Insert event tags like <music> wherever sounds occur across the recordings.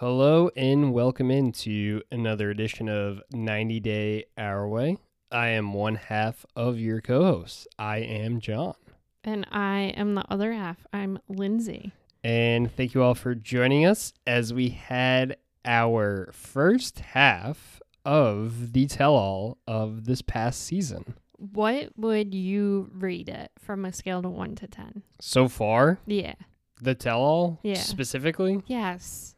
Hello and welcome into another edition of 90 Day Our Way. I am one half of your co hosts. I am John. And I am the other half. I'm Lindsay. And thank you all for joining us as we had our first half of the tell all of this past season. What would you rate it from a scale to 1 to 10? So far, Yeah. the tell all Yeah. specifically, Yes.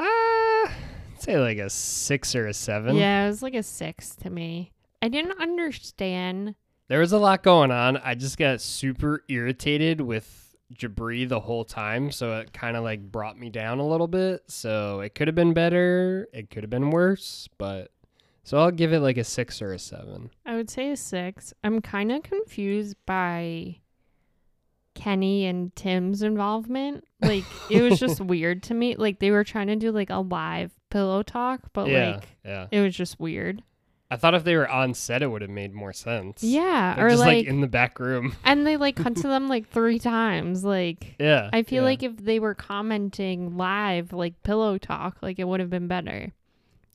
Uh, say like a six or a seven. Yeah, it was like a 6 to me. I didn't understand. There was a lot going on. I just got super irritated with Jibri the whole time, so it kind of like brought me down a little bit. So it could have been better. It could have been worse, but so I'll give it like a six or a seven. I would say a 6. I'm kind of confused by Kenny and Tim's involvement. Like, it was just <laughs> weird to me. Like, they were trying to do like a live pillow talk, but yeah, like, yeah. it was just weird. I thought if they were on set, it would have made more sense. Yeah. They're or just like, like, in the back room. and they like cut to <laughs> them like three times. Like, Yeah, I feel yeah. like if they were commenting live, like pillow talk, like it would have been better.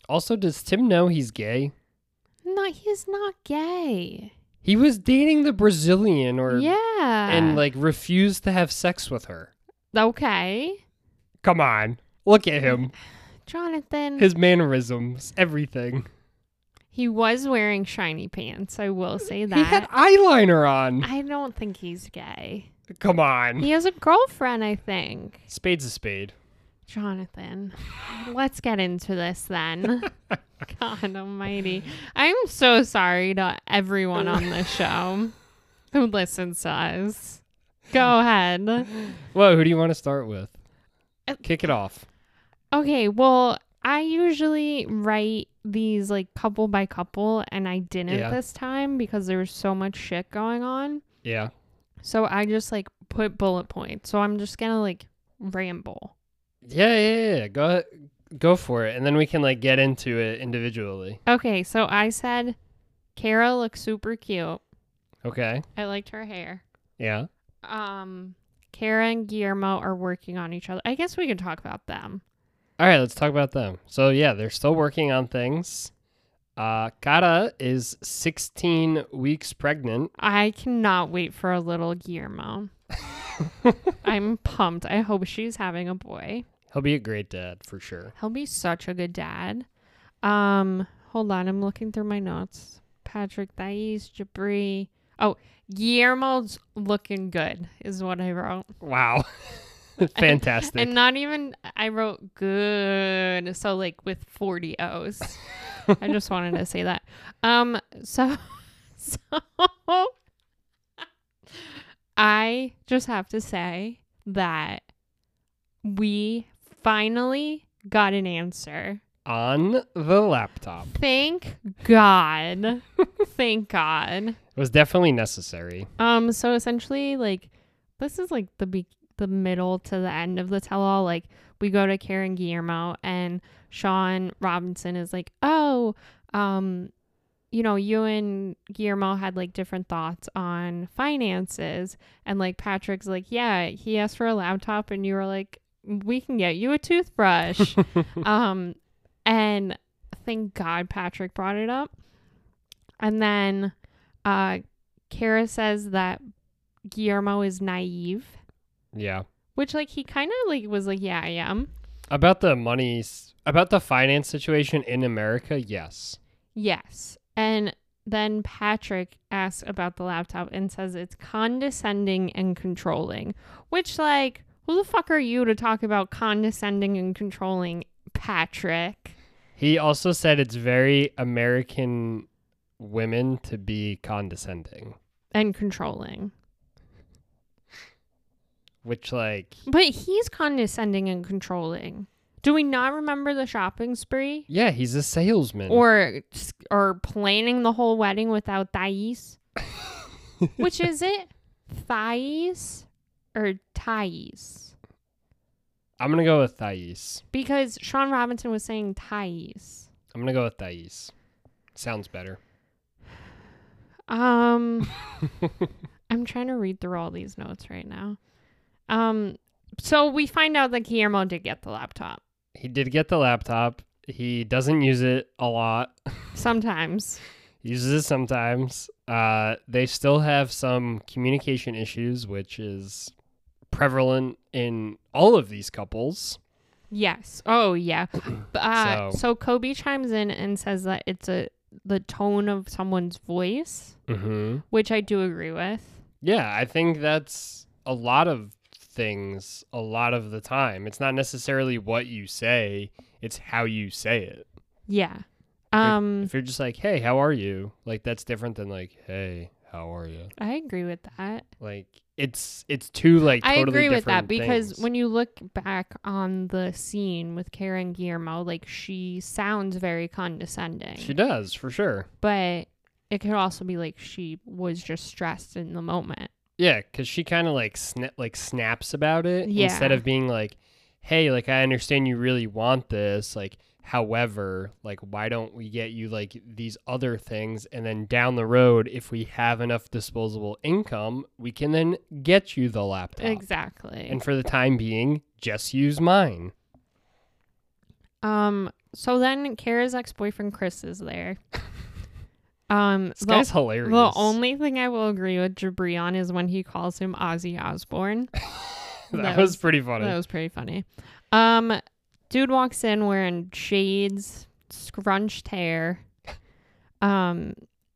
Also, does Tim know he's gay? No, he's not gay. He was dating the Brazilian, or yeah. and like refused to have sex with her. okay, Come on, look at him. Jonathan. His mannerisms, everything. he was wearing shiny pants. I will say that. He had eyeliner on. I don't think he's gay. Come on. He has a girlfriend, I think. Spade's a spade. Jonathan, let's get into this then. <laughs> God almighty. I'm so sorry to everyone on this show who listens to us. Go ahead. Whoa, who do you want to start with? Uh, Kick it off. Okay, well, I usually write these like couple by couple, and I didn't Yeah. this time because there was so much shit going on. Yeah. So I just like put bullet points. So I'm just gonna like ramble. Yeah, yeah, yeah. Go go for it. And then we can like get into it individually. Okay, so I said Kara looks super cute. Okay. I liked her hair. Yeah. Um, Kara and Guillermo are working on each other. I guess we can talk about them. All right, let's talk about them. So yeah, they're still working on things. Uh Kara is 16 weeks pregnant. I cannot wait for a little Guillermo. <laughs> I'm pumped. I hope she's having a boy. He'll be a great dad for sure. He'll be such a good dad. Um, hold on, I'm looking through my notes. Patrick, Thais, Jibri. Oh, Guillermo's looking good, is what I wrote. Wow. <laughs> Fantastic. And not even I wrote good, so like with 40 O's. <laughs> I just wanted to say that. Um, so <laughs> so I just have to say that we finally got an answer. on the laptop. Thank God. <laughs> Thank God. It was definitely necessary. Um, so essentially, like, this is like the be- the middle to the end of the tell all. Like, we go to Karen Guillermo, and Shaun Robinson is like, "Oh, um, you know, you and Guillermo had like different thoughts on finances," and like Patrick's like, "Yeah, he asked for a laptop, and you were like, we can get you a toothbrush." <laughs> um, and thank God Patrick brought it up, and then, uh. Kara says that Guillermo is naive, Yeah. which like he kind of like was like, yeah, I am. About the money, about the finance situation in America, yes. Yes. And then Patrick asks about the laptop and says it's condescending and controlling, which like who the fuck are you to talk about condescending and controlling, Patrick? He also said it's very American women to be condescending, And controlling. which like But he's condescending and controlling. Do we not remember the shopping spree? yeah, he's a salesman. or or planning the whole wedding without Thais. <laughs> Which is it? Thais or Thais? I'm gonna go with Thais. Because Shaun Robinson was saying Thais. I'm gonna go with Thais. Sounds better. Um <laughs> I'm trying to read through all these notes right now. Um so we find out that Guillermo did get the laptop. he did get the laptop. He doesn't use it a lot. Sometimes. <laughs> uses it sometimes. Uh, they still have some communication issues, which is prevalent in all of these couples. Yes. Oh, yeah. <clears throat> Uh, So- so. Kobe chimes in and says that it's a the tone of someone's voice, Mm-hmm. which I do agree with. Yeah, I think that's a lot of things a lot of the time. It's not necessarily what you say, it's how you say it. Yeah. you're- Um, If you're just like, "Hey, how are you?" Like that's different than like, "Hey, how are you?" I agree with that. Like it's it's two like I totally agree with that because things. when you look back on the scene with Karen Guillermo, like she sounds very condescending. she does for sure. but it could also be like she was just stressed in the moment. Yeah, because she kind of like sna- like snaps about it Yeah. instead of being like, "Hey, like I understand you really want this. Like, however, like why don't we get you like these other things, and then down the road, if we have enough disposable income, we can then get you the laptop. Exactly. And for the time being, just use mine. um so then Kara's ex-boyfriend Chris is there. <laughs> Um This the, guy's hilarious. the only thing I will agree with Jibri on is when he calls him Ozzy Osbourne. <laughs> that, that was, was- pretty funny. That was pretty funny. Um, dude walks in wearing shades, scrunched hair. Um,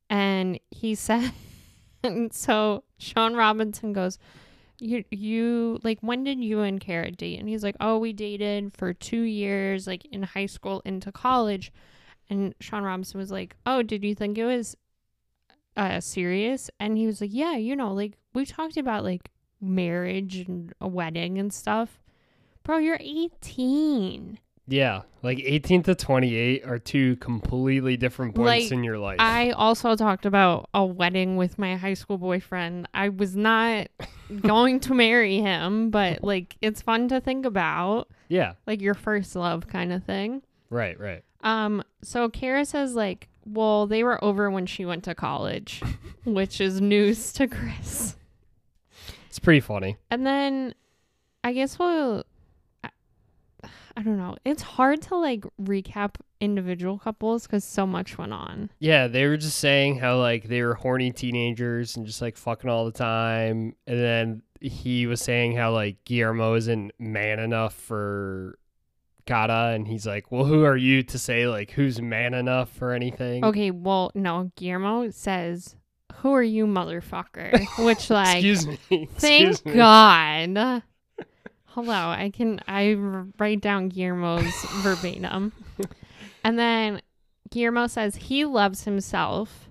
and he <laughs> said, and so Shaun Robinson goes, you, you, like, when did you and Kara date? And he's like, oh, we dated for two years, like, in high school into college. And Shaun Robinson was like, oh, did you think it was uh, serious? And he was like, yeah, you know, like, we talked about, like, marriage and a wedding and stuff. Bro, you're 18. yeah, like 18 to 28 are two completely different points Like, in your life. I also talked about a wedding with my high school boyfriend. I was not <laughs> going to marry him, but like it's fun to think about, yeah, like your first love kind of thing. right, right. Um, so Kara says like, well, they were over when she went to college, <laughs> which is news to Chris. It's pretty funny. And then I guess we'll I don't know. It's hard to like recap individual couples cuz so much went on. Yeah, they were just saying how like they were horny teenagers and just like fucking all the time. And then he was saying how like Guillermo isn't man enough for Kara and he's like, Well, who are you to say like who's man enough for anything? Okay, well, no, Guillermo says, "Who are you, motherfucker?" Which <laughs> like Excuse me. <laughs> thank Excuse me. God. Hello, I can I write down Guillermo's <laughs> verbatim. And then Guillermo says he loves himself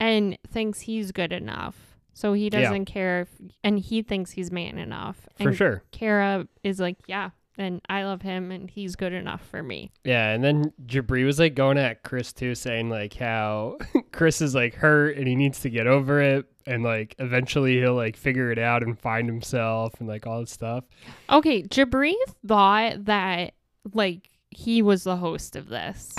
and thinks he's good enough. So he doesn't care if, and he thinks he's man enough. For sure. Kara is like, yeah, and I love him and he's good enough for me. Yeah, and then Jibri was like going at Chris too, saying like how <laughs> Chris is like hurt and he needs to get over it, and like eventually he'll like figure it out and find himself and like all this stuff. Okay, Jibri thought that like he was the host of this.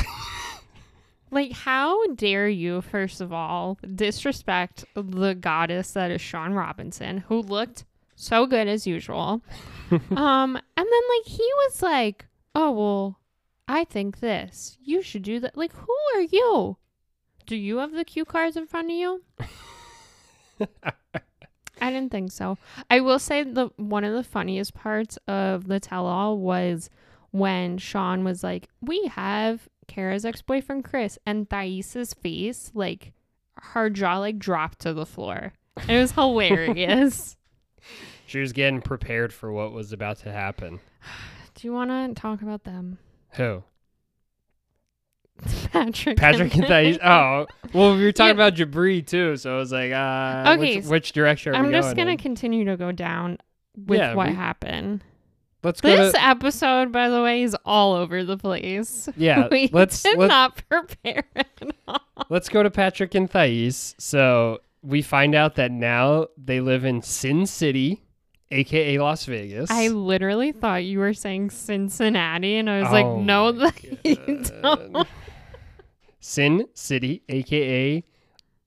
<laughs> like, how dare you, first of all, disrespect the goddess that is Shaun Robinson, who looked so good as usual. <laughs> um, and then like he was like, Oh well, I think this. You should do that. Like, who are you? Do you have the cue cards in front of you? <laughs> I didn't think so. I will say the one of the funniest parts of the tell all was when Shaun was like, We have Kara's ex boyfriend Chris and Thais's face, like her jaw like dropped to the floor. It was <laughs> hilarious. She was getting prepared for what was about to happen. <sighs> Do you wanna talk about them? Who? Patrick. <laughs> Patrick and Thais. Oh, well, we were talking Yeah. about Jibri too, so I was like, uh, Okay, which, which direction are I'm just going gonna continue to go down with Yeah, what we- happened. Let's go. This To, episode, by the way, is all over the place. <laughs> yeah, we let's did let, not prepare <laughs> at all. let's go to Patrick and Thais. So we find out that now they live in Sin City, aka Las Vegas. I literally thought you were saying Cincinnati, and I was Oh like, no, my <laughs> that you don't. Sin City, aka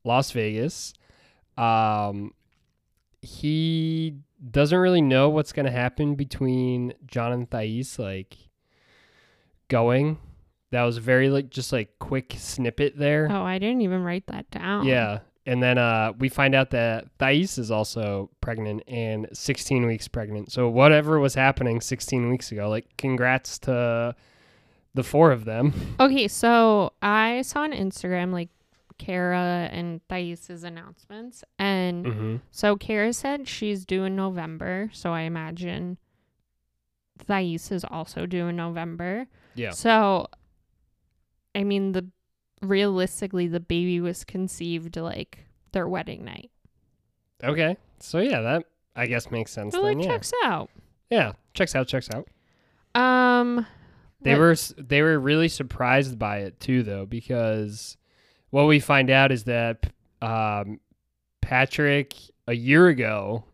Las Vegas. Um, he doesn't really know what's gonna happen between John and Thais. Like, going. That was very like just like quick snippet there. Oh, I didn't even write that down. Yeah. And then uh, we find out that Thais is also pregnant and 16 weeks pregnant. So whatever was happening 16 weeks ago, like congrats to the four of them. Okay, so I saw on Instagram like Kara and Thais's announcements, and Mm-hmm. so Kara said she's due in November. So I imagine Thais is also due in November. Yeah. So, I mean, the realistically, the baby was conceived like their wedding night. Okay. So yeah, that I guess makes sense. So then, like yeah. checks out. yeah. Checks out. Checks out. Um, They were they were really surprised by it too, though, because what we find out is that um, Patrick a year ago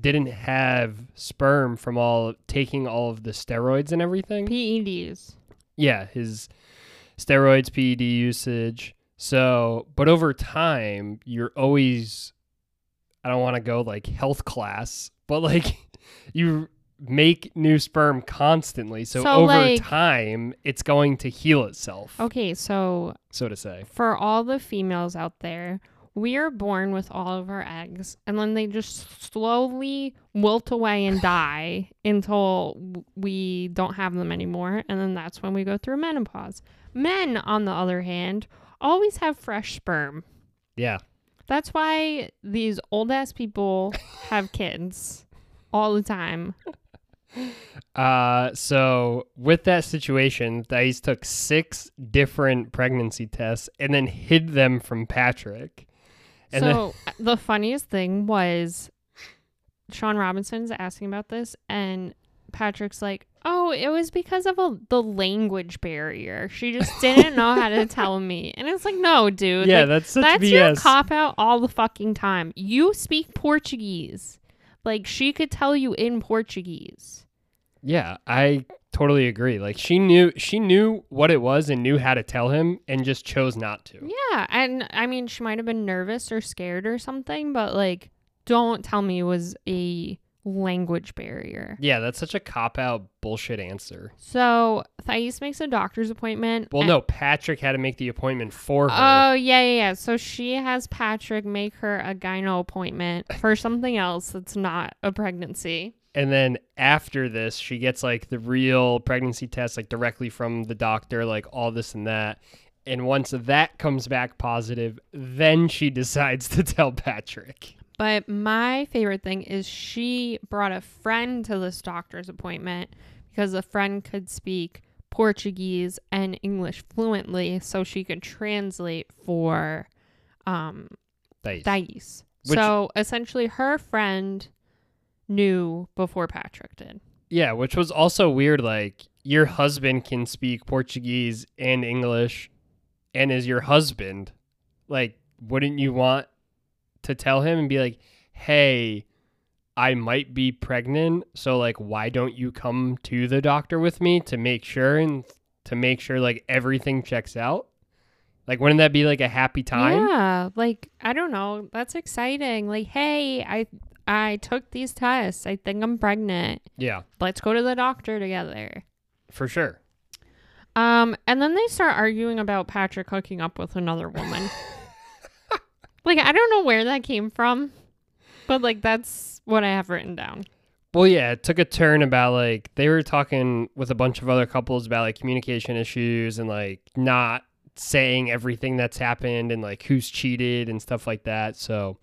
didn't have sperm from all taking all of the steroids and everything. PEDs. yeah, his steroids, PED usage. So, but over time, you're always, I don't want to go like health class, but like <laughs> you make new sperm constantly. So, So, over like- time, it's going to heal itself, Okay, so so to say. for all the females out there, we are born with all of our eggs, and then they just slowly wilt away and <laughs> die until we don't have them anymore, and then that's when we go through menopause. Men, on the other hand, always have fresh sperm. Yeah. That's why these old ass people have <laughs> kids all the time. Uh, so with that situation, Thais took six different pregnancy tests and then hid them from Patrick. And then, so <laughs> the funniest thing was Shaun Robinson's asking about this, and Patrick's like, "Oh, it was because of a, the language barrier. She just didn't know how to <laughs> tell me." And it's like, "No, dude. yeah, like, that's such that's BS. your cop out all the fucking time. You speak Portuguese. Like she could tell you in Portuguese. Yeah, I totally agree. Like she knew she knew what it was and knew how to tell him and just chose not to. Yeah, and I mean, she might have been nervous or scared or something, but like, don't tell me it was a language barrier. Yeah, that's such a cop out bullshit answer. So Thais makes a doctor's appointment. Well, no, Patrick had to make the appointment for her. Oh yeah, yeah, yeah. So she has Patrick make her a gyno appointment <laughs> for something else that's not a pregnancy. and then after this, she gets like the real pregnancy test like directly from the doctor, like all this and that. And once that comes back positive, then she <laughs> decides to tell Patrick. But my favorite thing is she brought a friend to this doctor's appointment because the friend could speak Portuguese and English fluently, so she could translate for um, Thais. Thais. Which- so essentially, her friend knew before Patrick did. Yeah, which was also weird. Like, your husband can speak Portuguese and English and is your husband. Like, wouldn't you want to tell him and be like, hey, I might be pregnant. So, like, why don't you come to the doctor with me to make sure and to make sure, like, everything checks out? Like, wouldn't that be like a happy time? Yeah, like I don't know. That's exciting. Like, hey, I I took these tests. I think I'm pregnant. Yeah, Let's go to the doctor together. for sure. Um, and then they start arguing about Patrick hooking up with another woman. <laughs> like, I don't know where that came from, but like that's what I have written down. Well, yeah, it took a turn about like they were talking with a bunch of other couples about like communication issues and like not saying everything that's happened and like who's cheated and stuff like that. So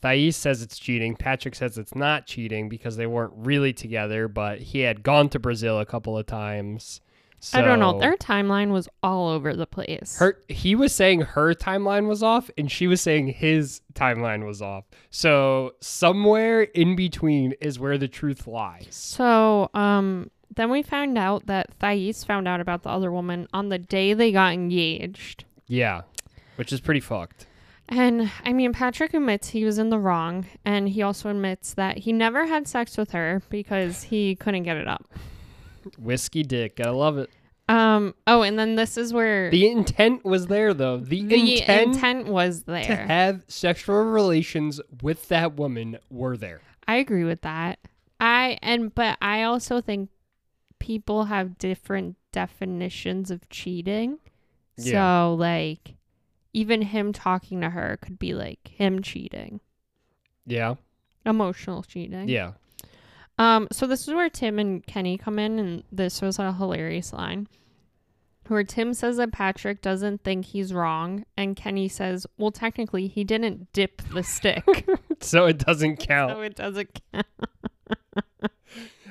Thais says it's cheating. Patrick says it's not cheating because they weren't really together, but he had gone to Brazil a couple of times. So I don't know. Their timeline was all over the place. her he was saying her timeline was off and she was saying his timeline was off. So somewhere in between is where the truth lies. So, um, then we found out that Thais found out about the other woman on the day they got engaged. Yeah, which is pretty fucked. And I mean, Patrick admits he was in the wrong, and he also admits that he never had sex with her because he couldn't get it up. Whiskey dick, gotta love it. Um. Oh, and then this is where The intent was there though. The, the intent, intent was to there. have sexual relations with that woman were there. I agree with that. I and but I also think people have different definitions of cheating. Yeah. So like even him talking to her could be like him cheating. Yeah. Emotional cheating. Yeah. Um, so this is where Tim and Kenny come in, and this was a hilarious line. Where Tim says that Patrick doesn't think he's wrong, and Kenny says, Well, technically, he didn't dip the stick. <laughs> So it doesn't <laughs> count. so it doesn't count. <laughs>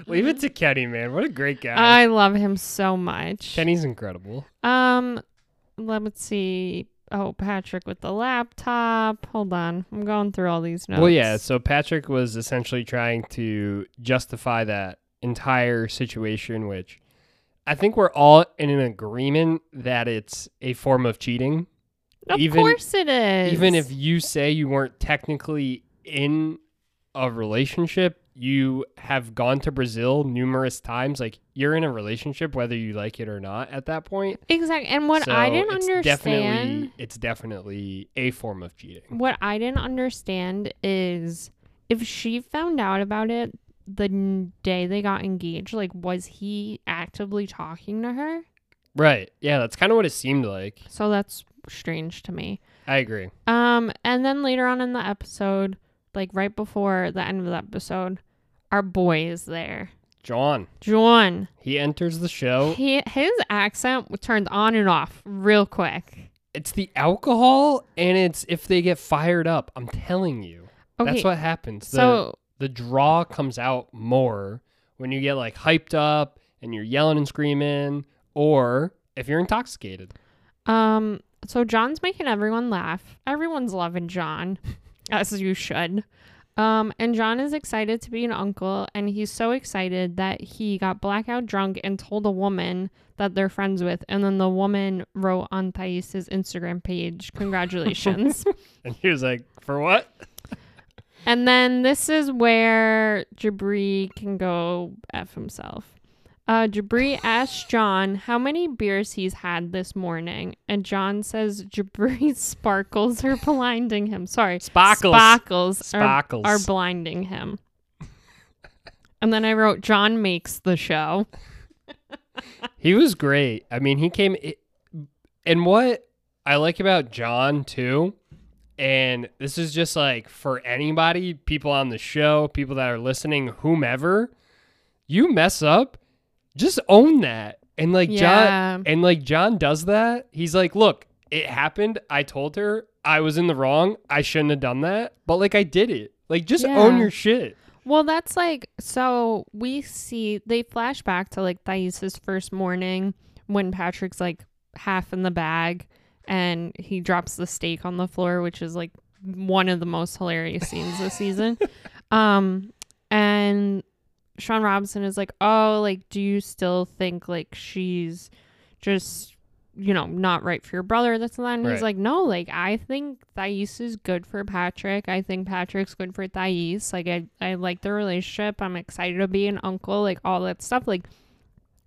Leave it to Kenny, man. What a great guy. I love him so much. Kenny's incredible. Um, let's see. Oh, Patrick with the laptop. Hold on. I'm going through all these notes. Well, yeah. So Patrick was essentially trying to justify that entire situation, which I think we're all in an agreement that it's a form of cheating. Of even- course it is. Even if you say you weren't technically in a relationship, you have gone to Brazil numerous times. Like you're in a relationship, whether you like it or not at that point. Exactly. And what So I didn't it's understand. Definitely, it's definitely a form of cheating. What I didn't understand is if she found out about it the day they got engaged, like, was he actively talking to her? Right. Yeah, that's kind of what it seemed like. So that's strange to me. I agree. Um, and then later on in the episode, like right before the end of the episode, our boy is there. John, John. he enters the show. He his accent turned on and off real quick. It's the alcohol and it's if they get fired up. I'm telling you. Okay. That's what happens. The, so the draw comes out more when you get like hyped up and you're yelling and screaming or if you're intoxicated. Um, so John's making everyone laugh. Everyone's loving John, <laughs> as you should. Um, and John is excited to be an uncle, and he's so excited that he got blackout drunk and told a woman that they're friends with, and then the woman wrote on Thais's Instagram page, "Congratulations." <laughs> And he was like, "For what?" and then this is where Jibri can go f himself. Uh, Jibri asks John how many beers he's had this morning, and John says Jibri's <laughs> sparkles are blinding him. Sorry, Sparkles. sparkles, are, Sparkles. are blinding him. and then I wrote John makes the show. He was great. I mean, he came i- and what I like about John too, and this is just like for anybody, people on the show, people that are listening, whomever, you mess up, just own that. And like Yeah. John and like John does that. He's like, "Look, it happened. I told her I was in the wrong. I shouldn't have done that, but like I did it. Like just own your shit." Well, that's like so we see they flash back to like Thais's first morning when Patrick's like half in the bag and he drops the steak on the floor, which is like one of the most hilarious scenes this season. <laughs> Um and Shaun Robinson is like, "Oh, like do you still think like she's just you know, not right for your brother. That's the line. He's Right. like, no, like I think Thais is good for Patrick. I think Patrick's good for Thais. Like I, I like the relationship. I'm excited to be an uncle. Like all that stuff. Like,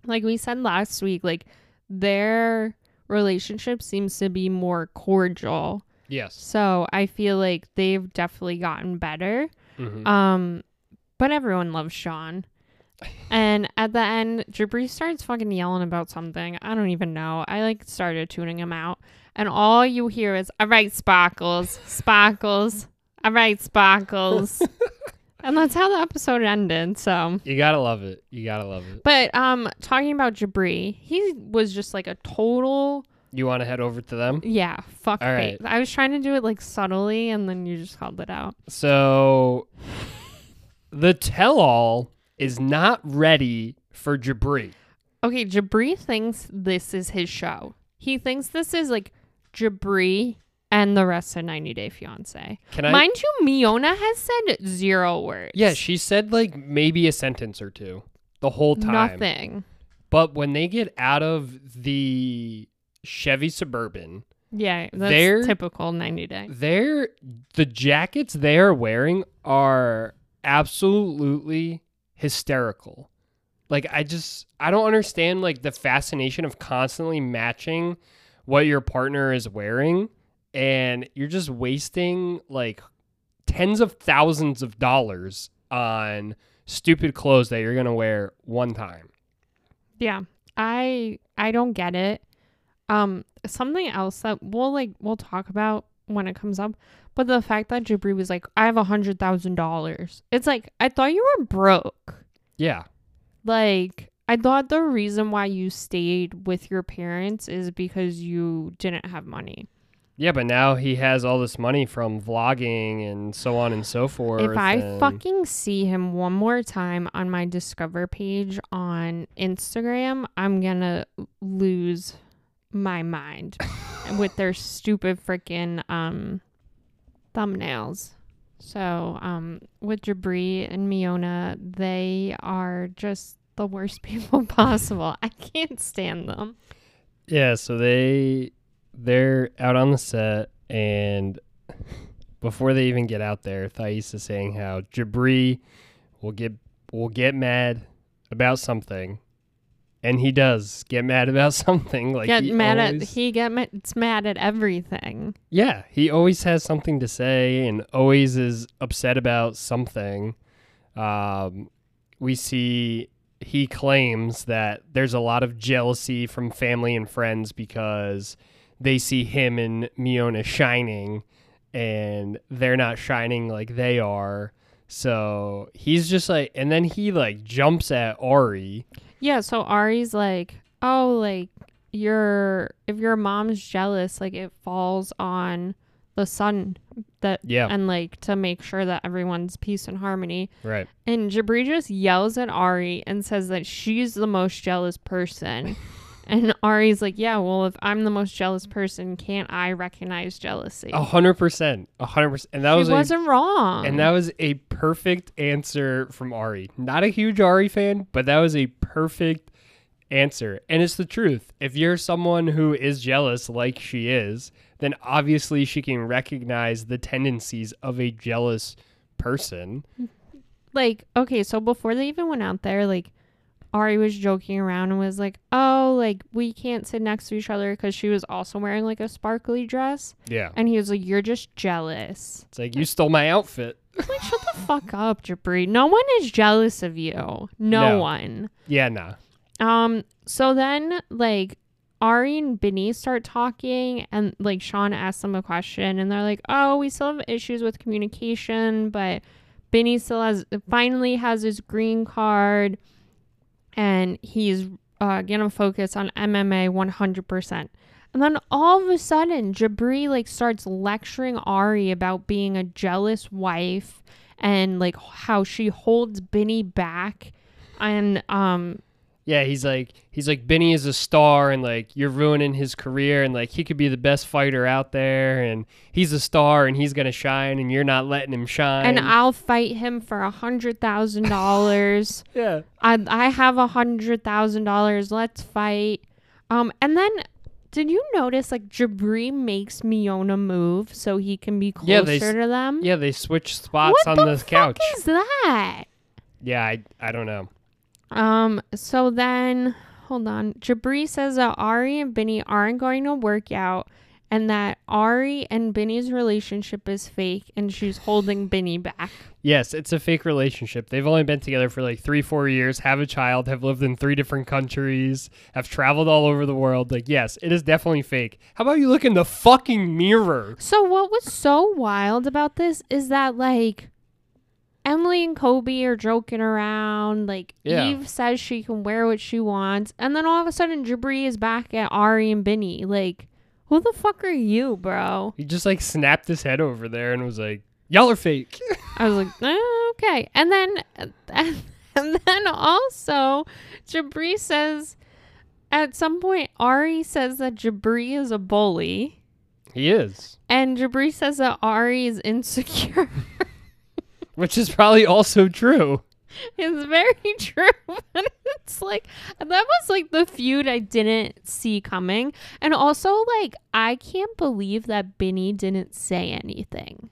like we said last week, like their relationship seems to be more cordial. Yes. So I feel like they've definitely gotten better. Mhm. Um, but everyone loves Sean. And at the end, Jibri starts fucking yelling about something. I don't even know. I like started tuning him out. And all you hear is, all right, Sparkles, Sparkles, all right, Sparkles. <laughs> and that's how the episode ended. So, You got to love it. You got to love it. but um, talking about Jibri, he was just like a total, You want to head over to them? yeah, fuck All face. I was trying to do it like subtly, and then you just called it out. So the tell all is not ready for Jibri. Okay, Jibri thinks this is his show. He thinks this is like Jibri and the rest of 90 Day Fiance. Can I? Mind you, Miona has said zero words. yeah, she said like maybe a sentence or two the whole time. Nothing. But when they get out of the Chevy Suburban, Yeah, that's They're- typical 90 Day. they're the jackets they're wearing are absolutely hysterical. Like I just I don't understand like the fascination of constantly matching what your partner is wearing and you're just wasting like tens of thousands of dollars on stupid clothes that you're going to wear one time. Yeah. I I don't get it. Um something else that we'll like we'll talk about when it comes up, but the fact that Jibri was like, I have a hundred thousand dollars. It's like I thought you were broke. Yeah. Like I thought the reason why you stayed with your parents is because you didn't have money. Yeah, but now he has all this money from vlogging and so on and so forth. If I and- fucking see him one more time on my Discover page on Instagram, I'm gonna lose my mind <laughs> with their stupid freaking um thumbnails. So, um, with Jibri and Miona, they are just the worst <laughs> people possible. I can't stand them. Yeah, so they they're out on the set and before they even get out there, Thais is saying how Jibri will get will get mad about something. And he does get mad about <laughs> something. Like get he mad always- at he get mad, it's mad at everything. Yeah, he always has something to say and always is upset about something. Um, we see he claims that there's a lot of jealousy from family and friends because they see him and Miona shining and they're not shining like they are. So he's just like, and then he like jumps at Ari. Yeah, so Ari's like, "Oh, like your if your mom's jealous, like it falls on the son that Yeah, and like to make sure that everyone's peace and harmony." right. And Jibri just yells at Ari and says that she's the most jealous person. <laughs> and Ari's like, "Yeah, well, if I'm the most jealous person, can't I recognize jealousy?" A hundred percent, a hundred percent. And that she was a wasn't wrong. And that was a perfect answer from Ari. Not a huge Ari fan, but that was a perfect answer. And it's the truth. If you're someone who is jealous like she is, then obviously she can recognize the tendencies of a jealous person. like okay so before they even went out there like ari was joking around and was like oh like we can't sit next to each other because she was also wearing like a sparkly dress Yeah. and he was like you're just jealous It's like you stole my outfit. <laughs> like shut the fuck up jibri no one is jealous of you no, No. one Yeah, nah. um so then like Ari and Benny start talking and like Shaun asks them a question and they're like, "Oh, we still have issues with communication, but Benny still has finally has his green card and he's uh gonna focus on MMA 100%." And then all of a sudden, Jibri like starts lecturing Ari about being a jealous wife and like how she holds Binny back and um Yeah, he's like he's like Benny is a star and like you're ruining his career and like he could be the best fighter out there and he's a star and he's gonna shine and you're not letting him shine. and I'll fight him for a hundred thousand dollars. <laughs> yeah. I I have a hundred thousand dollars. Let's fight. Um, and then did you notice like Jibri makes Miona move so he can be closer Yeah, they to them? Yeah, they switch spots what on the the, fuck couch. is that? Yeah, I I don't know. Um, so then hold on. Jibri says that Ari and Benny aren't going to work out and that Ari and Benny's relationship is fake and she's holding Benny back. Yes, it's a fake relationship. They've only been together for like three, four years, have a child, have lived in three different countries, have traveled all over the world. Like, yes, it is definitely fake. How about you look in the fucking mirror? So what was so wild about this is that like Emily and Kobe are joking around. Like Yeah. Eve says she can wear what she wants, and then all of a sudden Jibri is back at Ari and Benny. Like, who the fuck are you, bro? He just like snapped his head over there and was like, "Y'all are fake." <laughs> I was like, "Eh, okay. And then, <laughs> and then also, Jibri says, at some point, Ari says that Jibri is a bully, he is, and Jibri says that Ari is insecure. <laughs> which is probably also true. It's very <laughs> true. But it's like that was like the feud I didn't see coming. And also like I can't believe that Benny didn't say anything.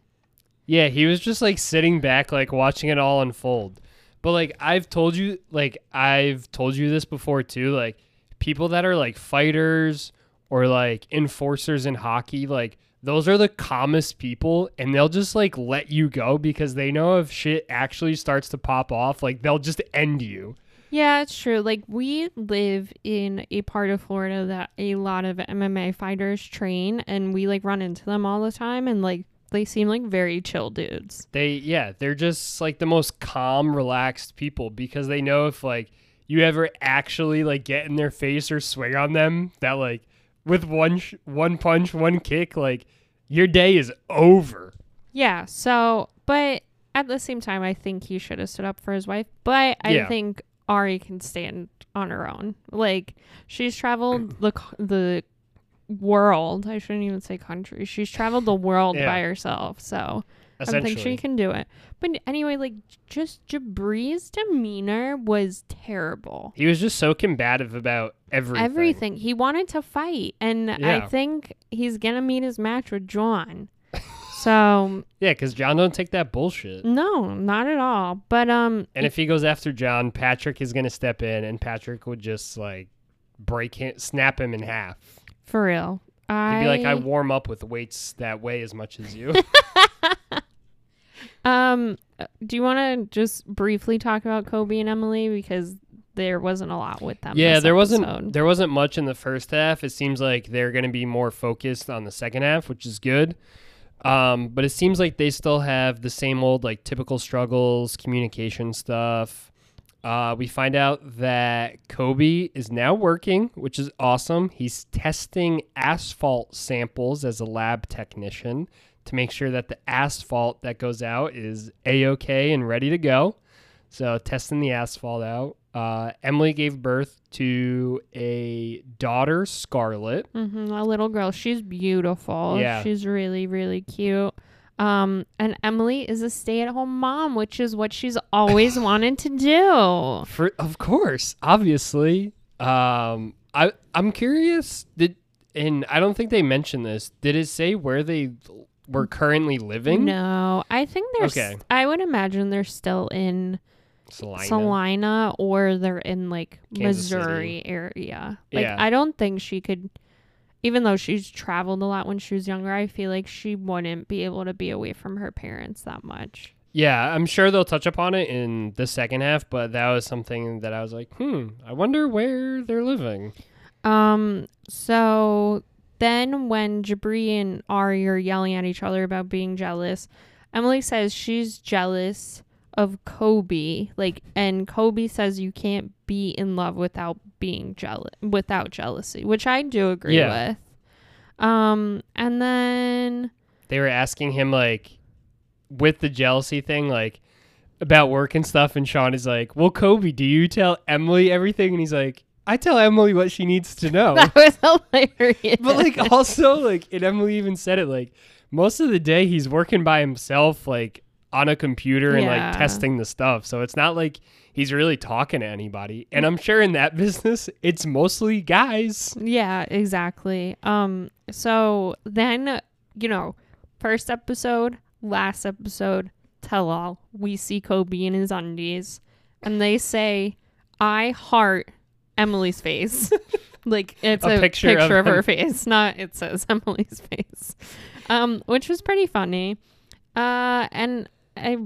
Yeah, he was just like sitting back, like watching it all unfold. But like I've told you, like I've told you this before too. Like people that are like fighters or like enforcers in hockey, like those are the calmest people, and they'll just like let you go because they know if shit actually starts to pop off, like they'll just end you. Yeah, it's true. Like we live in a part of Florida that a lot of MMA fighters train and we like run into them all the time and like they seem like very chill dudes. They yeah, they're just like the most calm, relaxed people because they know if like you ever actually like get in their face or swing on them, that like with one sh- one punch, one kick, like your day is over. Yeah, so but at the same time I think he should have stood up for his wife, but I Yeah. think Ari can stand on her own. Like she's traveled <clears throat> the the world. I shouldn't even say country. She's traveled the world Yeah. by herself. So I think she can do it. But anyway, like just Jibri's demeanor was terrible. he was just so combative about everything. Everything. He wanted to fight. And I think he's gonna meet his match with John. <laughs> so Yeah, because John don't take that bullshit. no, not at all. But um And if he goes after John, Patrick is gonna step in, and Patrick would just like break him, snap him in half. for real. He'd be like, I warm up with weights that weigh as much as you. <laughs> <laughs> um do you wanna just briefly talk about Kobe and Emily? Because there wasn't a lot with them. yeah, there wasn't there wasn't much in the first half. It seems like they're gonna be more focused on the second half, which is good. Um, but it seems like they still have the same old like typical struggles, communication stuff. Uh, we find out that Kobe is now working, which is awesome. He's testing asphalt samples as a lab technician to make sure that the asphalt that goes out is a okay and ready to go. So testing the asphalt out. Uh, Emily gave birth to a daughter, Scarlett. hmm a little girl. She's beautiful. Yeah. She's really, really cute. Um, and Emily is a stay-at-home mom, which is what she's always <laughs> wanted to do. For of course, obviously. Um, I I'm curious. Did and I don't think they mentioned this. Did it say where they were currently living? No, I think they're. Okay. s- I would imagine they're still in Salina. Salina or they're in like Kansas City. Missouri area. Like Yeah. I don't think she could. Even though she's traveled a lot when she was younger, I feel like she wouldn't be able to be away from her parents that much. Yeah, I'm sure they'll touch upon it in the second half, but that was something that I was like, hmm, I wonder where they're living. Um. So then, when Jibri and Ari are yelling at each other about being jealous, Emily says she's jealous of Kobe. Like, and Kobe says you can't be in love without being jealous, without jealousy, which I do agree Yeah. with. Um. And then, They were asking him like with the jealousy thing, like about work and stuff, and Shaun is like, Well, Kobe, do you tell Emily everything? And he's like, I tell Emily what she needs to know. <laughs> that was hilarious. but like also like and Emily even said it like most of the day he's working by himself like on a computer and Yeah. like testing the stuff so it's not like he's really talking to anybody and i'm sure in that <laughs> business it's mostly guys Yeah, exactly. Um so then, you know, first episode, last episode, tell all. We see Kobe in his undies and they say, I heart Emily's face. <laughs> like it's A a, picture picture, of of, her face, not it says <laughs> Emily's face. Um, which was pretty funny. Uh and I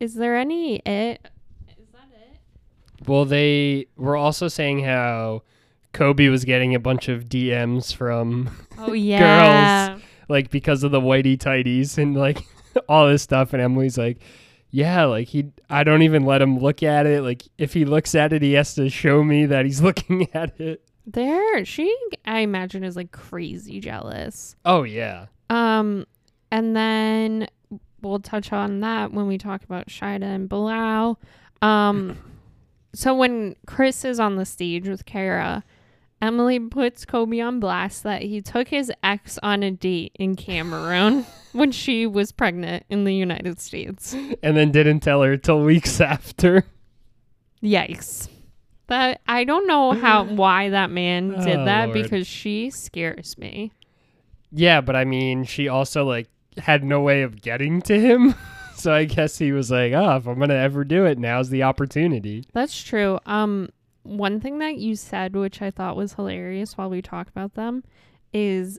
is there any it is that it? well they were also saying how kobe was getting a bunch of dms from Oh <laughs> yeah. like because of the whitey tighties and like all this stuff and emily's like yeah like he i don't even let him look at it like if he looks at it he has to show me that he's <laughs> looking at it There, she I imagine is like crazy jealous. oh yeah Um, and then we'll touch on that when we talk about Shida and Bilal. Um, <laughs> so when Chris is on the stage with Kara, Emily puts Kobe on blast that he took his ex on a date in Cameroon <laughs> when she was pregnant in the United States. and then didn't tell her till weeks <laughs> after Yikes. That I don't know how <laughs> why that man did Oh, that Lord. because she scares me. yeah but i mean she also like had no way of getting to him so i guess he was like oh if i'm gonna ever do it now's the opportunity That's true. Um, one thing that you said, which I thought was hilarious while we talk about them, is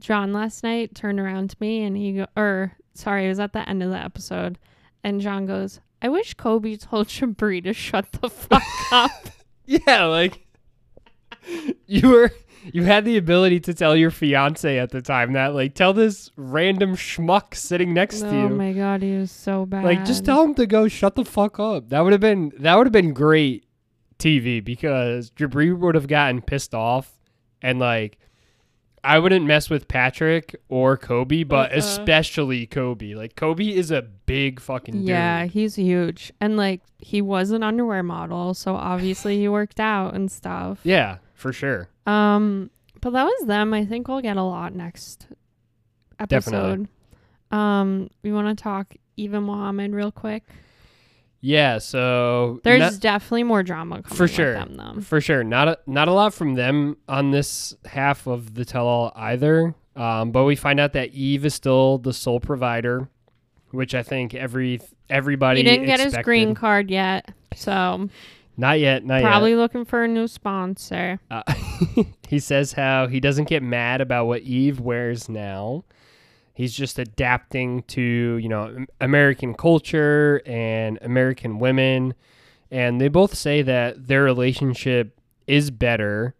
John last night turned around to me and he go, or sorry, it was at the end of the episode, and John goes, I wish Kobe told Jibri to shut the fuck up. <laughs> Yeah, like you were you had the ability to tell your fiance at the time that like tell this random schmuck sitting next to oh you. oh my god, he was so bad. Like just tell him to go shut the fuck up. That would have been that would have been great TV because Jibri would have gotten pissed off and like I wouldn't mess with Patrick or Kobe, but Uh-uh. especially Kobe. Like Kobe is a big fucking Yeah, dude. he's huge. And like he was an underwear model, so obviously he worked out and stuff. Yeah, for sure. Um but that was them. I think we'll get a lot next episode. Definitely. Um we want to talk Eva Muhammad real quick. Yeah, so There's not- definitely more drama coming For sure. them though. For sure, not a, not a lot from them on this half of the tell-all either. Um, but we find out that Eve is still the sole provider, which I think every everybody He didn't get his green card yet, so Not yet, not yet. probably looking for a new sponsor. Uh, <laughs> he says how he doesn't get mad about what Eve wears now. He's just adapting to you know American culture and American women, and they both say that their relationship is better.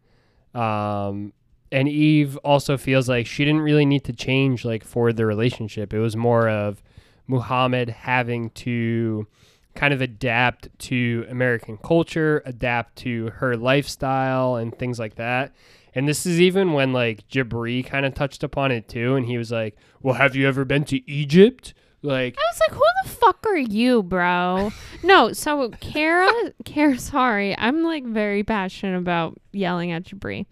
Um, and Eve also feels like she didn't really need to change like for the relationship. It was more of Muhammad having to kind of adapt to American culture, adapt to her lifestyle and things like that. And this is even when like Jibri kind of touched upon it too, and he was like, "Well, have you ever been to Egypt?" Like, I was like, who the fuck are you, bro? <laughs> no, so Kara, Kara, sorry, I'm like very passionate about yelling at Jibri.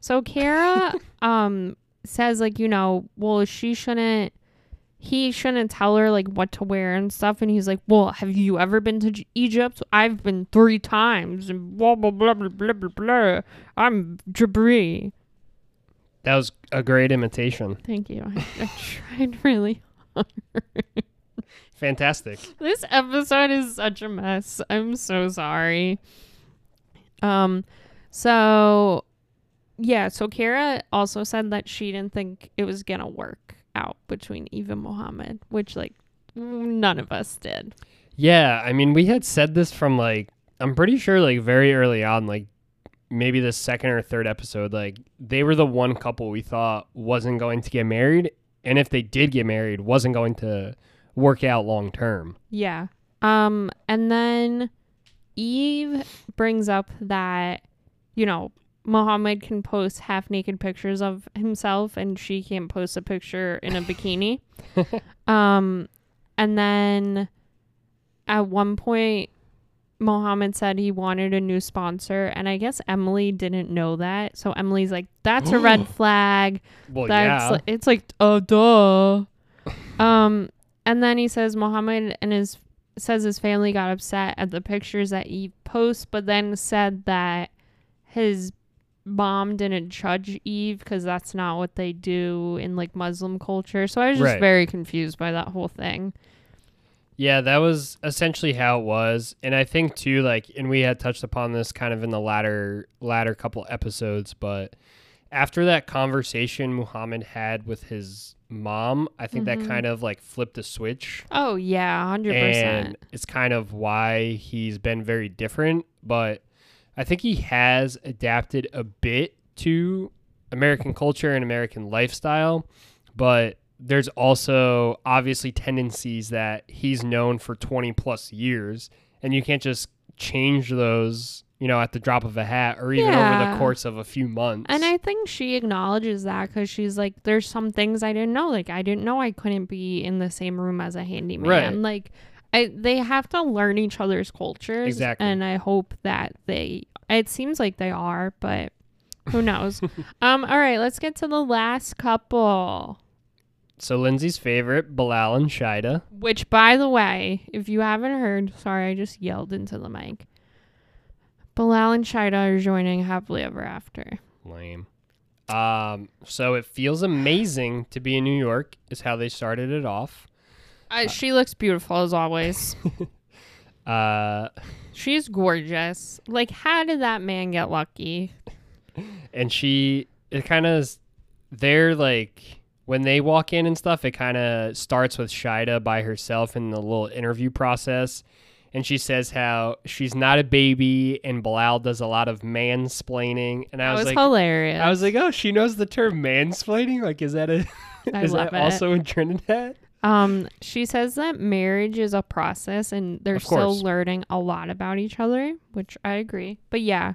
So Kara, <laughs> um, says like, you know, well, she shouldn't, he shouldn't tell her like what to wear and stuff. And he's like, well, have you ever been to J- Egypt? I've been three times and blah, blah, blah, blah, blah, blah, blah. I'm Jibri. that was a great imitation. Thank you. I, I tried <laughs> really hard. Fantastic. This episode is such a mess. I'm so sorry. Um so yeah, so Kara also said that she didn't think it was going to work out between Eve and Mohammed, which like none of us did. Yeah, I mean, we had said this from like I'm pretty sure like very early on, like maybe the second or third episode, like they were the one couple we thought wasn't going to get married, and if they did get married, wasn't going to work out long term. Yeah. Um and then Eve brings up that you know, Mohammed can post half naked pictures of himself and she can't post a picture in a bikini. <laughs> um and then at one point Mohammed said he wanted a new sponsor and I guess Emily didn't know that. So Emily's like that's a red flag. Well, That's yeah, li- it's like oh duh. um and then he says Mohammed and his says his family got upset at the pictures that he posts, but then said that his mom didn't judge Eve because that's not what they do in like Muslim culture. So I was just Right. very confused by that whole thing. yeah, that was essentially how it was, and I think too, like, and we had touched upon this kind of in the latter latter couple episodes, but after that conversation Muhammad had with his mom, I think Mhm. that kind of like flipped a switch. Oh yeah, hundred and percent. it's kind of why he's been very different. But I think he has adapted a bit to American culture and American lifestyle. But there's also obviously tendencies that he's known for 20 plus years, and you can't just change those, you know, at the drop of a hat or even over the course of a few months. And I think she acknowledges that because she's like, there's some things I didn't know. Like, I didn't know I couldn't be in the same room as a handyman. Right. Like, I, they have to learn each other's cultures. Exactly. And I hope that they, it seems like they are, but who knows? <laughs> um. All right, let's get to the last couple. so Lindsey's favorite, Bilal and Shida. Which, by the way, if you haven't heard, sorry, I just yelled into the mic. Bilal and Shida are joining Happily Ever After. Lame. Um, so it feels amazing to be in New York, is how they started it off. Uh, she looks beautiful as always. <laughs> Uh, She's gorgeous. Like, how did that man get lucky? and she, it kind of, they're like, when they walk in and stuff, it kind of starts with Shida by herself in the little interview process. and she says how she's not a baby and Bilal does a lot of mansplaining. And I That was, was, like, hilarious. I was like, oh, she knows the term mansplaining. Like, is that a I is that it. also in Trinidad? Um, she says that marriage is a process and they're still learning a lot about each other, which I agree. But yeah,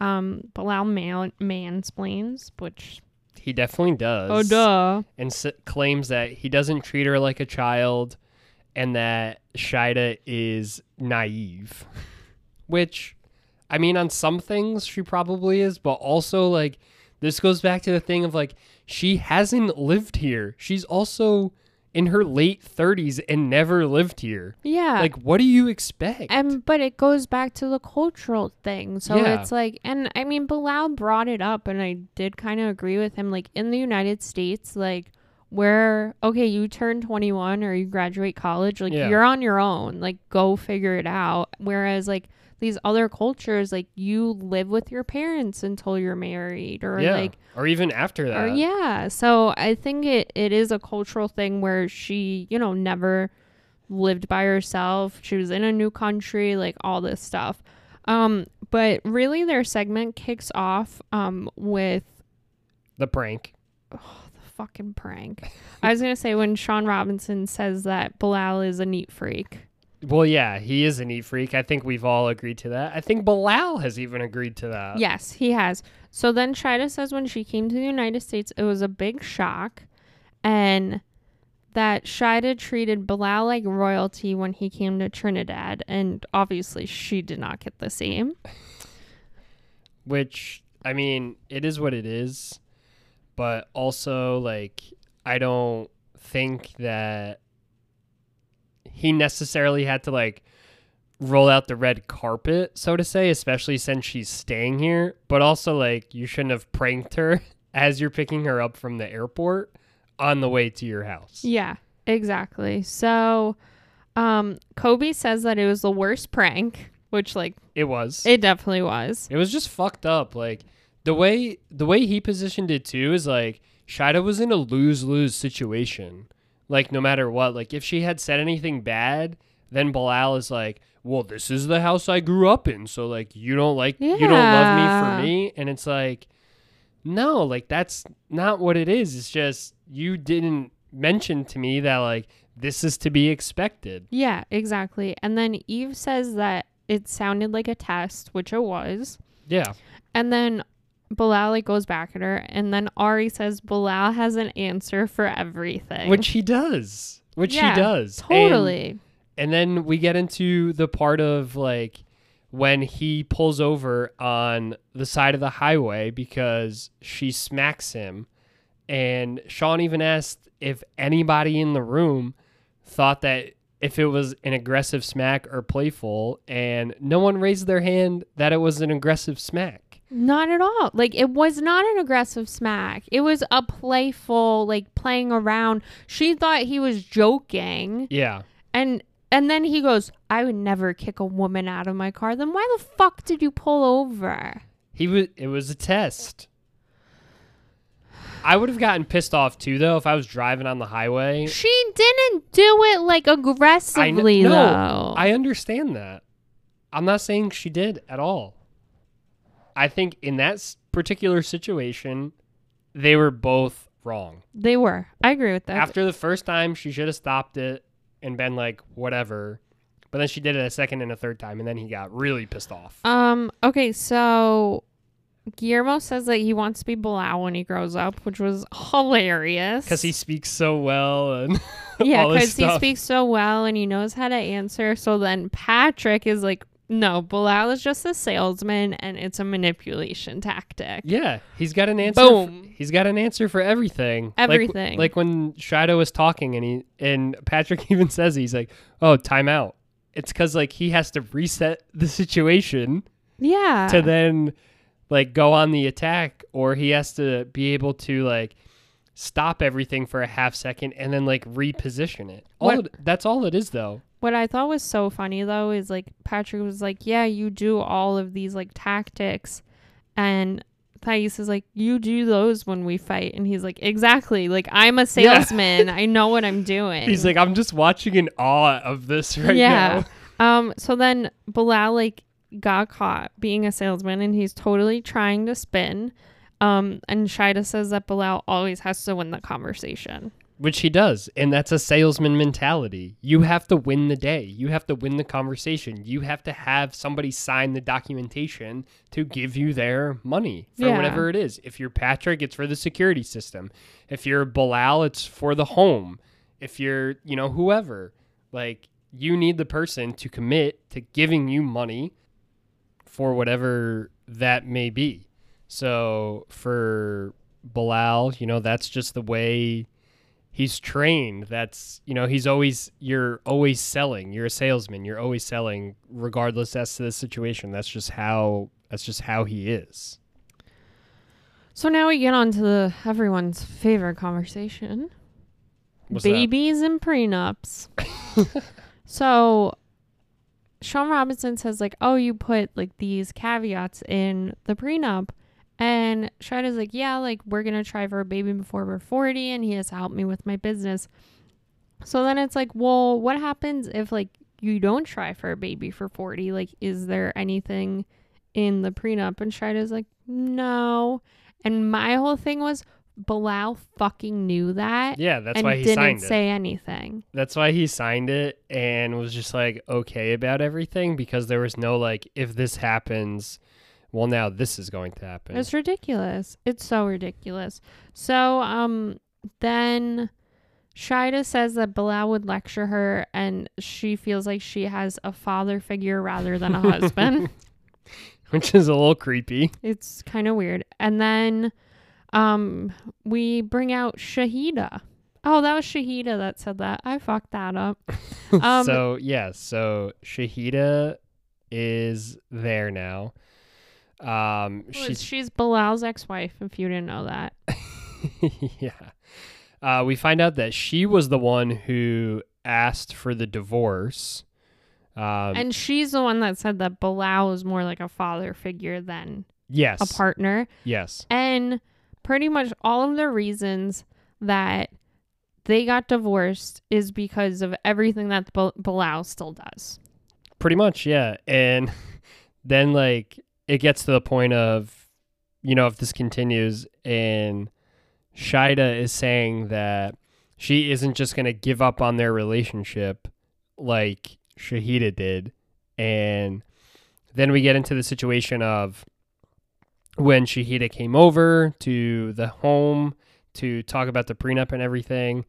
um, Bilal man- mansplains, which He definitely does. oh duh, and s- claims that he doesn't treat her like a child and that Shida is naive. Which, I mean, on some things she probably is, but also, like, this goes back to the thing of, like, she hasn't lived here. She's also in her late 30s and never lived here. yeah. Like, what do you expect? and but it goes back to the cultural thing. So Yeah. it's like, and I mean, Bilal brought it up, and I did kind of agree with him. Like in the United States, like where okay, you turn twenty one or you graduate college, like Yeah. you're on your own. Like go figure it out. Whereas like these other cultures, like you live with your parents until you're married, or yeah. like or even after that. or yeah. So I think it, it is a cultural thing where she, you know, never lived by herself. She was in a new country, like all this stuff. Um, but really their segment kicks off um with The prank. the fucking prank. I was gonna say when Shaun Robinson says that Bilal is a neat freak. Well, yeah, he is a neat freak. I think we've all agreed to that. I think Bilal has even agreed to that. Yes, he has. So then Shida says when she came to the United States, it was a big shock, and that Shida treated Bilal like royalty when he came to Trinidad, and obviously she did not get the same. which I mean, it is what it is, but also like I don't think that he necessarily had to like roll out the red carpet, so to say, especially since she's staying here, but also like you shouldn't have pranked her <laughs> as you're picking her up from the airport on the way to your house. Yeah, exactly. So, um, Kobe says that it was the worst prank, which like It was. it definitely was. It was just fucked up. Like the way the way he positioned it too is like Shida was in a lose lose situation. Like no matter what, like if she had said anything bad, then Bilal is like, "Well, this is the house I grew up in, so like you don't like you don't love me for me." And it's like, no, like that's not what it is. It's just you didn't mention to me that like this is to be expected. Yeah, exactly. And then Eve says that it sounded like a test, which it was. Yeah. And then Bilal like goes back at her, and then Ari says Bilal has an answer for everything. Which he does. Which Yeah, he does. And- totally. And then we get into the part of like when he pulls over on the side of the highway because she smacks him. And Shaun even asked if anybody in the room thought that if it was an aggressive smack or playful. And no one raised their hand that it was an aggressive smack. Not at all. Like it was not an aggressive smack. It was a playful, like playing around. She thought he was joking, Yeah. and and then he goes, "I would never kick a woman out of my car." Then why the fuck did you pull over? He was it was a test. I would have gotten pissed off too though if I was driving on the highway She didn't do it like aggressively no, though. I understand that. I'm not saying she did at all. I think in that particular situation, they were both wrong. they were. I agree with that. After the first time, she should have stopped it and been like, whatever. But then she did it a second and a third time, and then he got really pissed off. Um. Okay. So Guillermo says that he wants to be Bilal when he grows up, which was hilarious. Because he speaks so well and <laughs> yeah, because he speaks so well and he knows how to answer. So then Patrick is like, "No, Bilal is just a salesman, and it's a manipulation tactic." Yeah, he's got an answer. Boom. he's got an answer for everything. Like- Everything. Like, when Shadow is talking, and he and Patrick <laughs> even says he's like, "Oh, timeout." It's because like he has to reset <laughs> the situation Yeah. to then like go on the attack, or he has to be able to like stop everything for a half second and then like reposition it. All it- that's all it is, though. What I thought was so funny though is like Patrick was like, "Yeah, you do all of these like tactics," and Thais is like, "You do those when we fight," and he's like, "Exactly. Like I'm a salesman. I know what I'm <laughs> doing." He's like, "I'm just watching in awe of this <laughs> right yeah. now." Um, so then Bilal like got caught being a salesman and he's totally trying to spin. Um, and Shida says that Bilal always has to win the conversation. Which he does, and that's a salesman mentality. You have to win the day. You have to win the conversation. You have to have somebody sign the documentation to give you their money for Yeah. whatever it is. If you're Patrick, it's for the security system. If you're Bilal, it's for the home. If you're, you know, whoever, like you need the person to commit to giving you money for whatever that may be. So for Bilal, you know, that's just the way he's trained. That's, you know, he's always, you're always selling. You're a salesman. You're always selling regardless as to the situation. That's just how, that's just how he is. So now we get on to the everyone's favorite conversation. What's that? babies and prenups. <laughs> so Shaun Robinson says like, "Oh, you put like these caveats in the prenup." And Shida's like, "Yeah, like we're going to try for a baby before we're 40 and he has to help me with my business." So then it's like, "Well, what happens if like you don't try for a baby for 40? Like is there anything in the prenup?" And Shida's like, "No." And my whole thing was Bilal fucking knew that Yeah, that's why he didn't signed it. say anything. That's why he signed it and was just like okay about everything because there was no like if this happens, well now this is going to happen. It's ridiculous. It's so ridiculous. So um then Shida says that Bilal would lecture her and she feels like she has a father figure rather than a <laughs> husband. <laughs> Which is a little creepy. it's kind of weird. And then um we bring out Shahida. Oh, that was Shahida that said that. I fucked that up. <laughs> Um, so yeah, so Shahida is there now. Um, She's, she's she's Bilal's ex-wife if you didn't know that. <laughs> yeah. Uh, we find out that she was the one who asked for the divorce. Um, and she's the one that said that Bilal is more like a father figure than yes, a partner. yes, And pretty much all of the reasons that they got divorced is because of everything that Bil- Bilal still does. pretty much, yeah. And <laughs> then like it gets to the point of, you know, if this continues and Shida is saying that she isn't just gonna give up on their relationship like Shahida did, and then we get into the situation of when Shahida came over to the home to talk about the prenup and everything,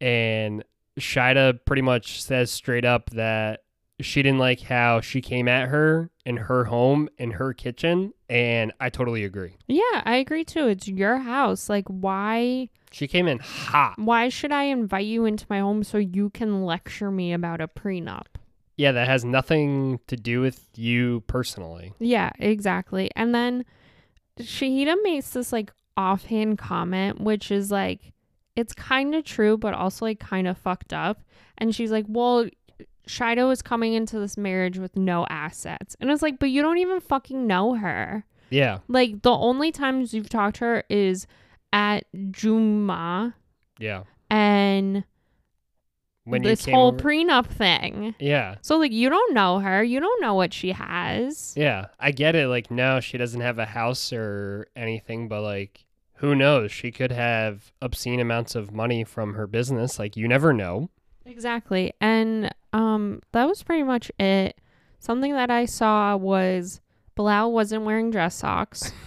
and Shida pretty much says straight up that she didn't like how she came at her in her home in her kitchen, and I totally agree. Yeah, I agree too. It's your house. Like why She came in hot. why should I invite you into my home so you can lecture me about a prenup? Yeah, that has nothing to do with you personally. Yeah, exactly. And then Shahida makes this like offhand comment, which is like, it's kind of true, but also like kind of fucked up. And she's like, well, Shida is coming into this marriage with no assets. And it's like, but you don't even fucking know her. Yeah, Like, the only times you've talked to her is at Juma yeah. and When this whole over- prenup thing. yeah, So, like, you don't know her. You don't know what she has. yeah, I get it. Like, no, she doesn't have a house or anything, but like, who knows? She could have obscene amounts of money from her business. Like, you never know. Exactly. And um that was pretty much it. Something that I saw was Bilal wasn't wearing dress socks. <laughs>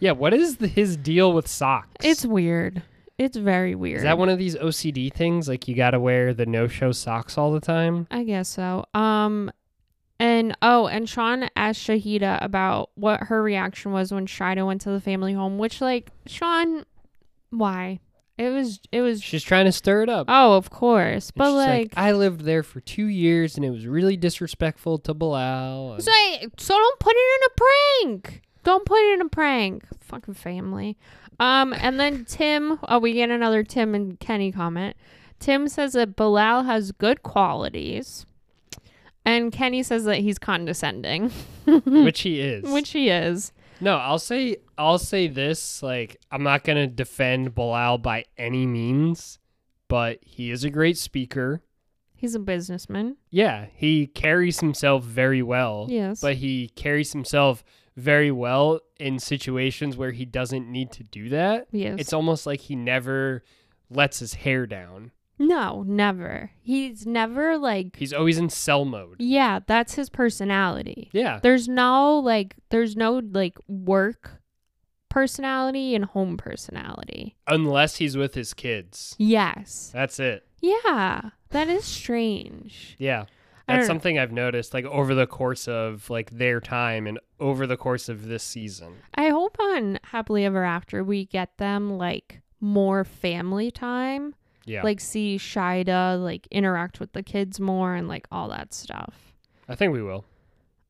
Yeah, what is the, his deal with socks? It's weird. It's very weird. is that one of these OCD things? Like, you got to wear the no-show socks all the time? I guess so. Um and oh, and Shaun asked Shahida about what her reaction was when Shida went to the family home, which like Shaun why? It was it was She's trying to stir it up. Oh, of course. And But she's like, I lived there for two years and it was really disrespectful to Bilal. and- So, so don't put it in a prank. Don't put it in a prank. Fucking family. Um, and then Tim. Oh, we get another Tim and Kenny comment. Tim says that Bilal has good qualities, and Kenny says that he's condescending, <laughs> which he is. which he is. No, I'll say I'll say this. Like, I'm not gonna defend Bilal by any means, but he is a great speaker. He's a businessman. Yeah, he carries himself very well, Yes. but he carries himself very well in situations where he doesn't need to do that. yes. It's almost like he never lets his hair down. No, never. He's never like He's always in sell mode. Yeah, that's his personality. Yeah. There's no like there's no like work personality and home personality. Unless he's with his kids. Yes. That's it. Yeah. That is strange. Yeah. That's something I've noticed like over the course of like their time and over the course of this season. I hope on Happily Ever After we get them like more family time. Yeah. Like see Shida like interact with the kids more and like all that stuff. I think we will.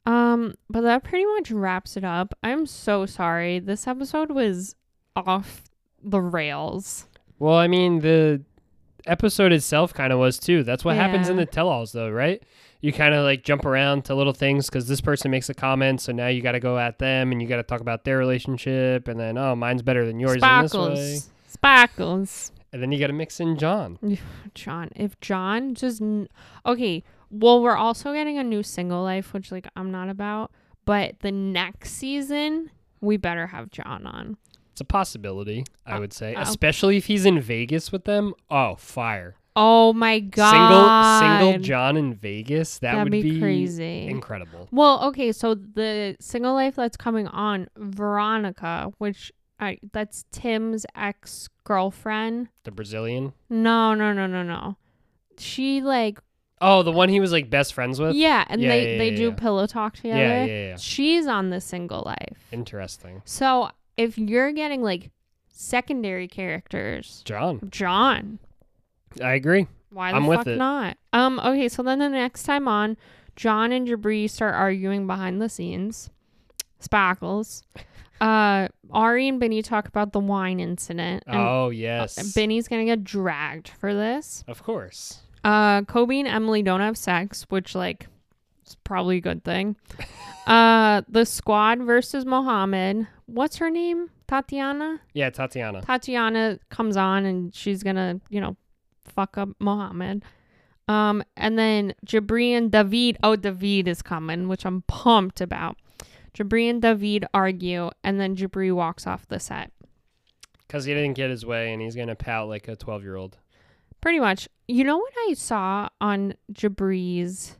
Um, but that pretty much wraps it up. I'm so sorry. This episode was off the rails. Well, I mean, the episode itself kind of was too. That's what happens in the tell alls, though, right? You kind of like jump around to little things because this person makes a comment, so now you got to go at them and you got to talk about their relationship, and then oh, mine's better than yours in this way, Sparkles. And then you got to mix in John. <laughs> John. If John just n- okay. Well, we're also getting a new single life, which like I'm not about. But the next season, we better have John on. It's a possibility, I Uh, would say, uh, especially if he's in Vegas with them. Oh, fire! Oh my god. Single, single John in Vegas. That That'd would be, be, crazy. incredible. Well, okay, so the single life that's coming on, Veronica, which I that's Tim's ex girlfriend. The Brazilian. No, no, no, no, no. She like Oh, the one he was like best friends with. yeah, and Yeah, they yeah, they yeah, do yeah. pillow talk together. yeah, yeah, yeah. She's on the single life. Interesting. So if you're getting like secondary characters, John, John, I agree. why the I'm with fuck it. not? Um, okay, so then the next time on, John and Jibri start arguing behind the scenes. Sparkles. Uh, Ari and Benny talk about the wine incident. Oh yes, Benny's gonna get dragged for this. of course. Uh, Kobe and Emily don't have sex, which like is probably a good thing. <laughs> uh, the squad versus Mohammed. What's her name? Tatiana. Yeah, Tatiana. Tatiana comes on and she's gonna, you know, fuck up Mohammed. Um, and then Jibri and David. Oh, David is coming, which I'm pumped about. Jibri and David argue, and then Jibri walks off the set. Because he didn't get his way and he's going to pout like a 12 year old. Pretty much. You know what I saw on Jibri's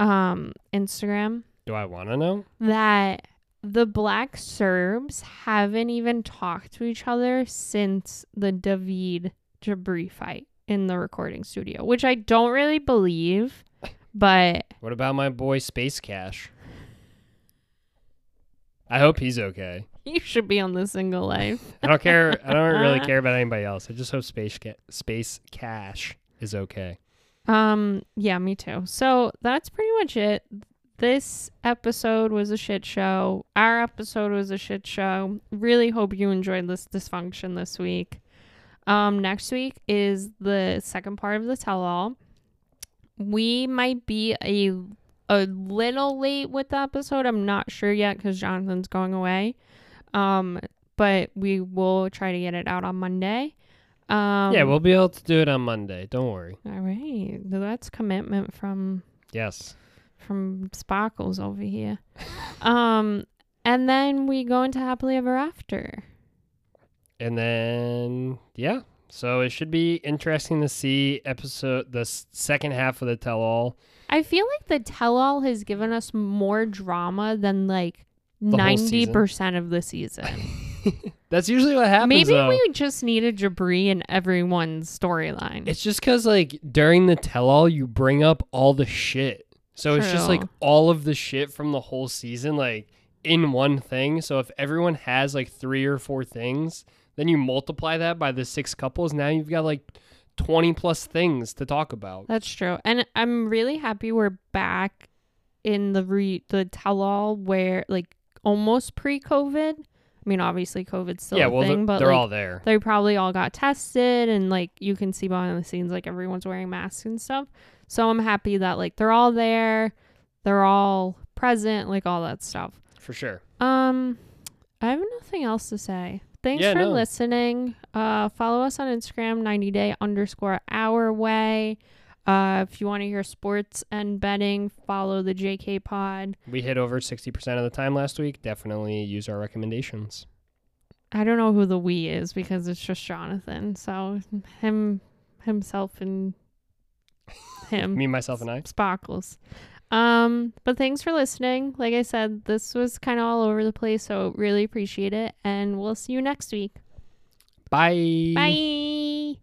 um Instagram? Do I want to know? That the black Serbs haven't even talked to each other since the David Jibri fight in the recording studio, which I don't really believe, but What about my boy Space Cash? I hope he's okay. <laughs> you should be on the single life. <laughs> I don't care. I don't really <laughs> care about anybody else. I just hope Space Ca- Space Cash is okay. Um, yeah, me too. So that's pretty much it. This episode was a shit show. Our episode was a shit show. Really hope you enjoyed this dysfunction this week. Um, next week is the second part of the tell all. We might be a a little late with the episode. I'm not sure yet because Jonathan's going away. Um, but we will try to get it out on Monday. Um, yeah, we'll be able to do it on Monday. Don't worry. all right. That's commitment from Yes. from Sparkles over here. <laughs> um, and then we go into happily ever after. And then, yeah. So it should be interesting to see episode the second half of the tell all. I feel like the tell-all has given us more drama than like ninety percent of the season. <laughs> <laughs> That's usually what happens. Maybe though. we just needed Jibri in everyone's storyline. It's just because, like, during the tell all, you bring up all the shit. So it's just like all of the shit from the whole season, like, in one thing. So if everyone has like three or four things, then you multiply that by the six couples. Now you've got like 20 plus things to talk about. That's true, and I'm really happy we're back in the re the tell-all where like almost pre-COVID. I mean, obviously, COVID's still yeah, a well, thing, they're, but they're like, all there. they probably all got tested and like you can see behind the scenes like everyone's wearing masks and stuff so i'm happy that like they're all there they're all present like all that stuff For sure. um i have nothing else to say thanks Yeah, for no. listening uh follow us on instagram 90 day underscore our way Uh, if you want to hear sports and betting, follow the JK Pod. We hit over 60% of the time last week. Definitely use our recommendations. I don't know who the we is because it's just Jonathan. So him, himself, and <laughs> him. Me, myself, and I. Sparkles. Um, but thanks for listening. Like I said, this was kind of all over the place, so really appreciate it. And we'll see you next week. Bye. Bye.